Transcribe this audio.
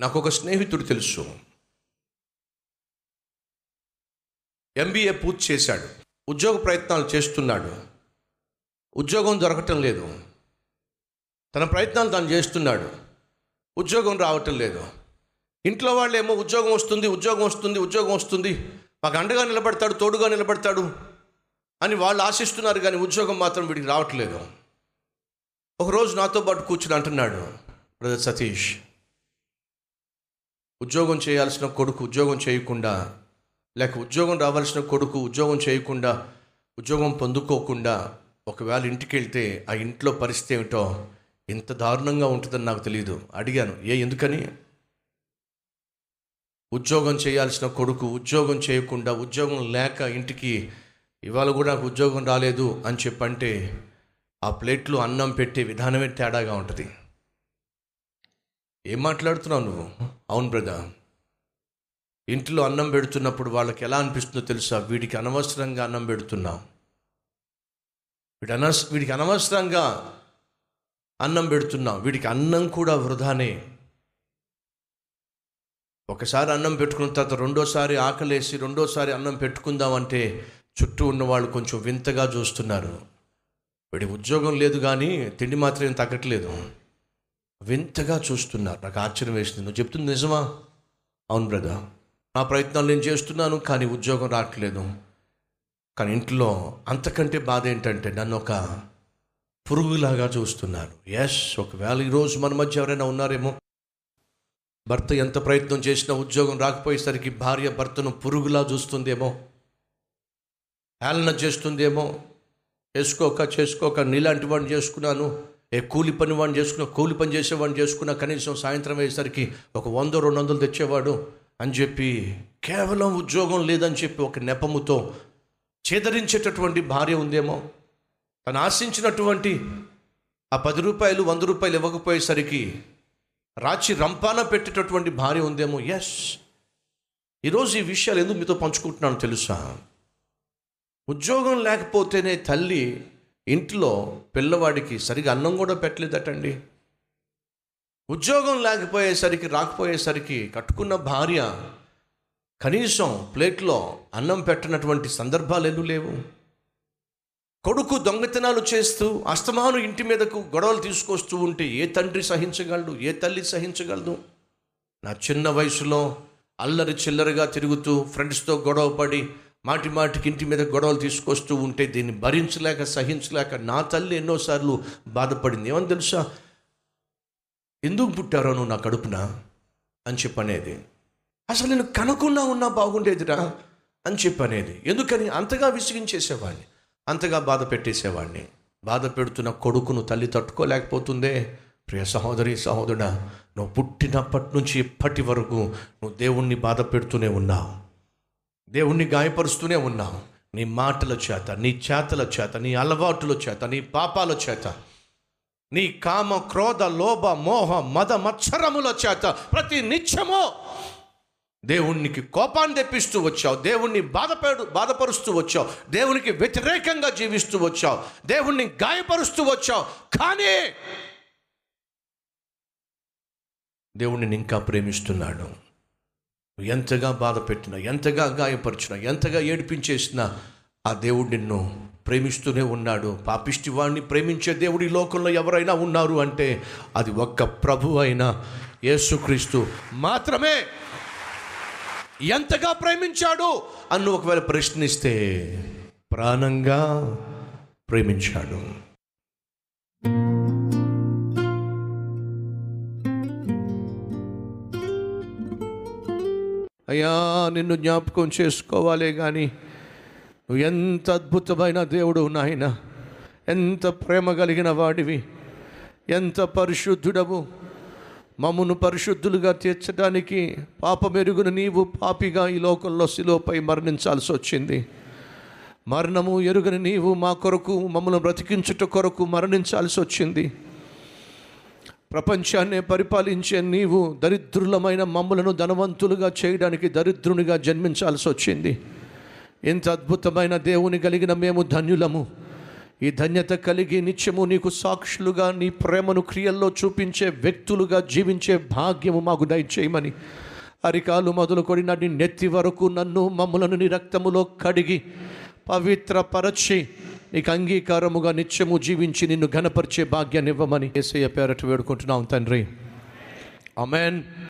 నాకు ఒక స్నేహితుడు తెలుసు. ఎంబీఏ పూర్తి చేశాడు. ఉద్యోగ ప్రయత్నాలు చేస్తున్నాడు. ఉద్యోగం దొరకటం లేదు. తన ప్రయత్నాలు తాను చేస్తున్నాడు. ఉద్యోగం రావటం లేదు. ఇంట్లో వాళ్ళు ఏమో ఉద్యోగం వస్తుంది ఉద్యోగం వస్తుంది ఉద్యోగం వస్తుంది. మాకు అండగా నిలబడతాడు తోడుగా నిలబడతాడు అని వాళ్ళు ఆశిస్తున్నారు కానీ ఉద్యోగం మాత్రం వీడికి రావట్లేదు. ఒకరోజు నాతో పాటు కూర్చుని అంటున్నాడు బ్రదర్ సతీష్ ఉద్యోగం చేయాల్సిన కొడుకు ఉద్యోగం చేయకుండా లేక ఉద్యోగం రావాల్సిన కొడుకు ఉద్యోగం చేయకుండా ఉద్యోగం పొందుకోకుండా ఒకవేళ ఇంటికి వెళ్తే ఆ ఇంట్లో పరిస్థితి ఏమిటో ఇంత దారుణంగా ఉంటుందని నాకు తెలియదు అడిగాను ఏ ఎందుకని? ఉద్యోగం చేయాల్సిన కొడుకు ఉద్యోగం చేయకుండా ఉద్యోగం లేక ఇంటికి ఇవాళ కూడా నాకు ఉద్యోగం రాలేదు అని చెప్పంటే ఆ ప్లేట్లో అన్నం పెట్టే విధానమే తేడాగా ఉంటుంది. ఏం మాట్లాడుతున్నావు నువ్వు? అవును బ్రదర్. ఇంట్లో అన్నం పెడుతున్నప్పుడు వాళ్ళకి ఎలా అనిపిస్తుందో తెలుసా? వీడికి అనవసరంగా అన్నం పెడుతున్నాం. వీడి అనవస వీడికి అనవసరంగా అన్నం పెడుతున్నాం. వీడికి అన్నం కూడా వృధానే. ఒకసారి అన్నం పెట్టుకున్న తర్వాత రెండోసారి ఆకలేసి రెండోసారి అన్నం పెట్టుకుందామంటే చుట్టూ ఉన్న వాళ్ళు కొంచెం వింతగా చూస్తున్నారు. వీడి ఉద్యోగం లేదు కానీ తిండి మాత్రం తగ్గట్లేదు. వింతగా చూస్తున్నారు. నాకు ఆశ్చర్యం వేసింది. నువ్వు చెప్తుంది నిజమా? అవును బ్రదర్. నా ప్రయత్నాలు నేను చేస్తున్నాను కానీ ఉద్యోగం రావట్లేదు. కానీ ఇంట్లో అంతకంటే బాధ ఏంటంటే నన్ను ఒక పురుగులాగా చూస్తున్నారు. ఎస్ ఒకవేళ ఈరోజు మన మధ్య ఎవరైనా ఉన్నారేమో. భర్త ఎంత ప్రయత్నం చేసినా ఉద్యోగం రాకపోయేసరికి భార్య భర్తను పురుగులా చూస్తుందేమో. హేళన చేస్తుందేమో. చేసుకోక చేసుకోక నీలాంటి వాడిని చేసుకున్నాను. ఏ కూలి పని వాడిని చేసుకున్న కూలి పని చేసేవాడిని చేసుకున్న కనీసం సాయంత్రం అయ్యేసరికి ఒక వంద రెండు వందలు తెచ్చేవాడు అని చెప్పి కేవలం ఉద్యోగం లేదని చెప్పి ఒక నెపముతో చేదరించేటటువంటి భార్య ఉందేమో. తను ఆశించినటువంటి ఆ పది రూపాయలు వంద రూపాయలు ఇవ్వకపోయేసరికి రాచి రంపాన పెట్టేటటువంటి భార్య ఉందేమో. ఎస్ ఈరోజు ఈ విషయాలు ఎందుకు మీతో పంచుకుంటున్నాను తెలుసా? ఉద్యోగం లేకపోతేనే తల్లి ఇంట్లో పిల్లవాడికి సరిగా అన్నం కూడా పెట్టలేదటండి. ఉద్యోగం లేకపోయేసరికి రాకపోయేసరికి కట్టుకున్న భార్య కనీసం ప్లేట్లో అన్నం పెట్టనటువంటి సందర్భాలు ఎన్నూ లేవు. కొడుకు దొంగతనాలు చేస్తూ అస్తమాను ఇంటి మీదకు గొడవలు తీసుకొస్తూ ఉంటే ఏ తండ్రి సహించగలడు ఏ తల్లి సహించగలదు? నా చిన్న వయసులో అల్లరి చిల్లరగా తిరుగుతూ ఫ్రెండ్స్తో గొడవ పడి మాటి మాటికి ఇంటి మీద గొడవలు తీసుకొస్తూ ఉంటే దీన్ని భరించలేక సహించలేక నా తల్లి ఎన్నోసార్లు బాధపడింది. ఏమని తెలుసా? ఎందుకు పుట్టారో నువ్వు నా కడుపున? అని చెప్పనేది. అసలు నేను కనకుండా ఉన్నా బాగుండేదిరా? అని చెప్పనేది. ఎందుకని? అంతగా విసిగించేసేవాడిని. అంతగా బాధ పెట్టేసేవాడిని. బాధ పెడుతున్న కొడుకును తల్లి తట్టుకోలేకపోతుందే. ప్రియ సహోదరి సహోదరుడా నువ్వు పుట్టినప్పటి నుంచి ఇప్పటి వరకు నువ్వు దేవుణ్ణి బాధ పెడుతూనే ఉన్నావు. దేవుణ్ణి గాయపరుస్తూనే ఉన్నావు నీ మాటల చేత నీ చేతల చేత నీ అలవాటుల చేత నీ పాపాల చేత నీ కామ క్రోధ లోభ మోహ మద మత్సరముల చేత ప్రతి నిత్యము దేవునికి కోపాన్ని తెప్పిస్తూ వచ్చావు. దేవుణ్ణి బాధపడు బాధపరుస్తూ వచ్చావు. దేవునికి వ్యతిరేకంగా జీవిస్తూ వచ్చావు. దేవుణ్ణి గాయపరుస్తూ వచ్చావు. కానీ దేవుణ్ణి ఇంకా ప్రేమిస్తున్నాడు. ఎంతగా బాధ పెట్టినా ఎంతగా గాయపరిచినా ఎంతగా ఏడిపించేసినా ఆ దేవుడు నిన్ను ప్రేమిస్తూనే ఉన్నాడు. పాపిష్టి వాడిని ప్రేమించే దేవుడి లోకంలో ఎవరైనా ఉన్నారు అంటే అది ఒక్క ప్రభు అయిన యేసుక్రీస్తు మాత్రమే. ఎంతగా ప్రేమించాడు అన్ను ఒకవేళ ప్రశ్నిస్తే ప్రాణంగా ప్రేమించాడు. అయ్యా నిన్ను జ్ఞాపకం చేసుకోవాలే కానీ నువ్వు ఎంత అద్భుతమైన దేవుడు నాయన. ఎంత ప్రేమ కలిగిన వాడివి. ఎంత పరిశుద్ధుడవు. మమ్మను పరిశుద్ధులుగా తీర్చడానికి పాపమెరుగున నీవు పాపిగా ఈ లోకంలో శిలోపై మరణించాల్సి వచ్చింది. మరణము ఎరుగని నీవు మా కొరకు మమ్మల్ని బ్రతికించుట కొరకు మరణించాల్సి వచ్చింది. ప్రపంచాన్నే పరిపాలించే నీవు దరిద్రులమైన మమ్మలను ధనవంతులుగా చేయడానికి దరిద్రునిగా జన్మించాల్సి వచ్చింది. ఇంత అద్భుతమైన దేవుని కలిగిన మేము ధన్యులము. ఈ ధన్యత కలిగి నిత్యము నీకు సాక్షులుగా నీ ప్రేమను క్రియల్లో చూపించే వ్యక్తులుగా జీవించే భాగ్యము మాకు దయచేయమని. అరికాలు మొదలుకొని నడి నెత్తి వరకు నన్ను మమ్ములను నీ రక్తములో కడిగి పవిత్రపరచి నీకు అంగీకారముగా నిత్యము జీవించి నిన్ను ఘనపరిచే భాగ్యాన్ని ఇవ్వమని ఏసయ్య పేరట వేడుకుంటున్నాం తండ్రి. అమెన్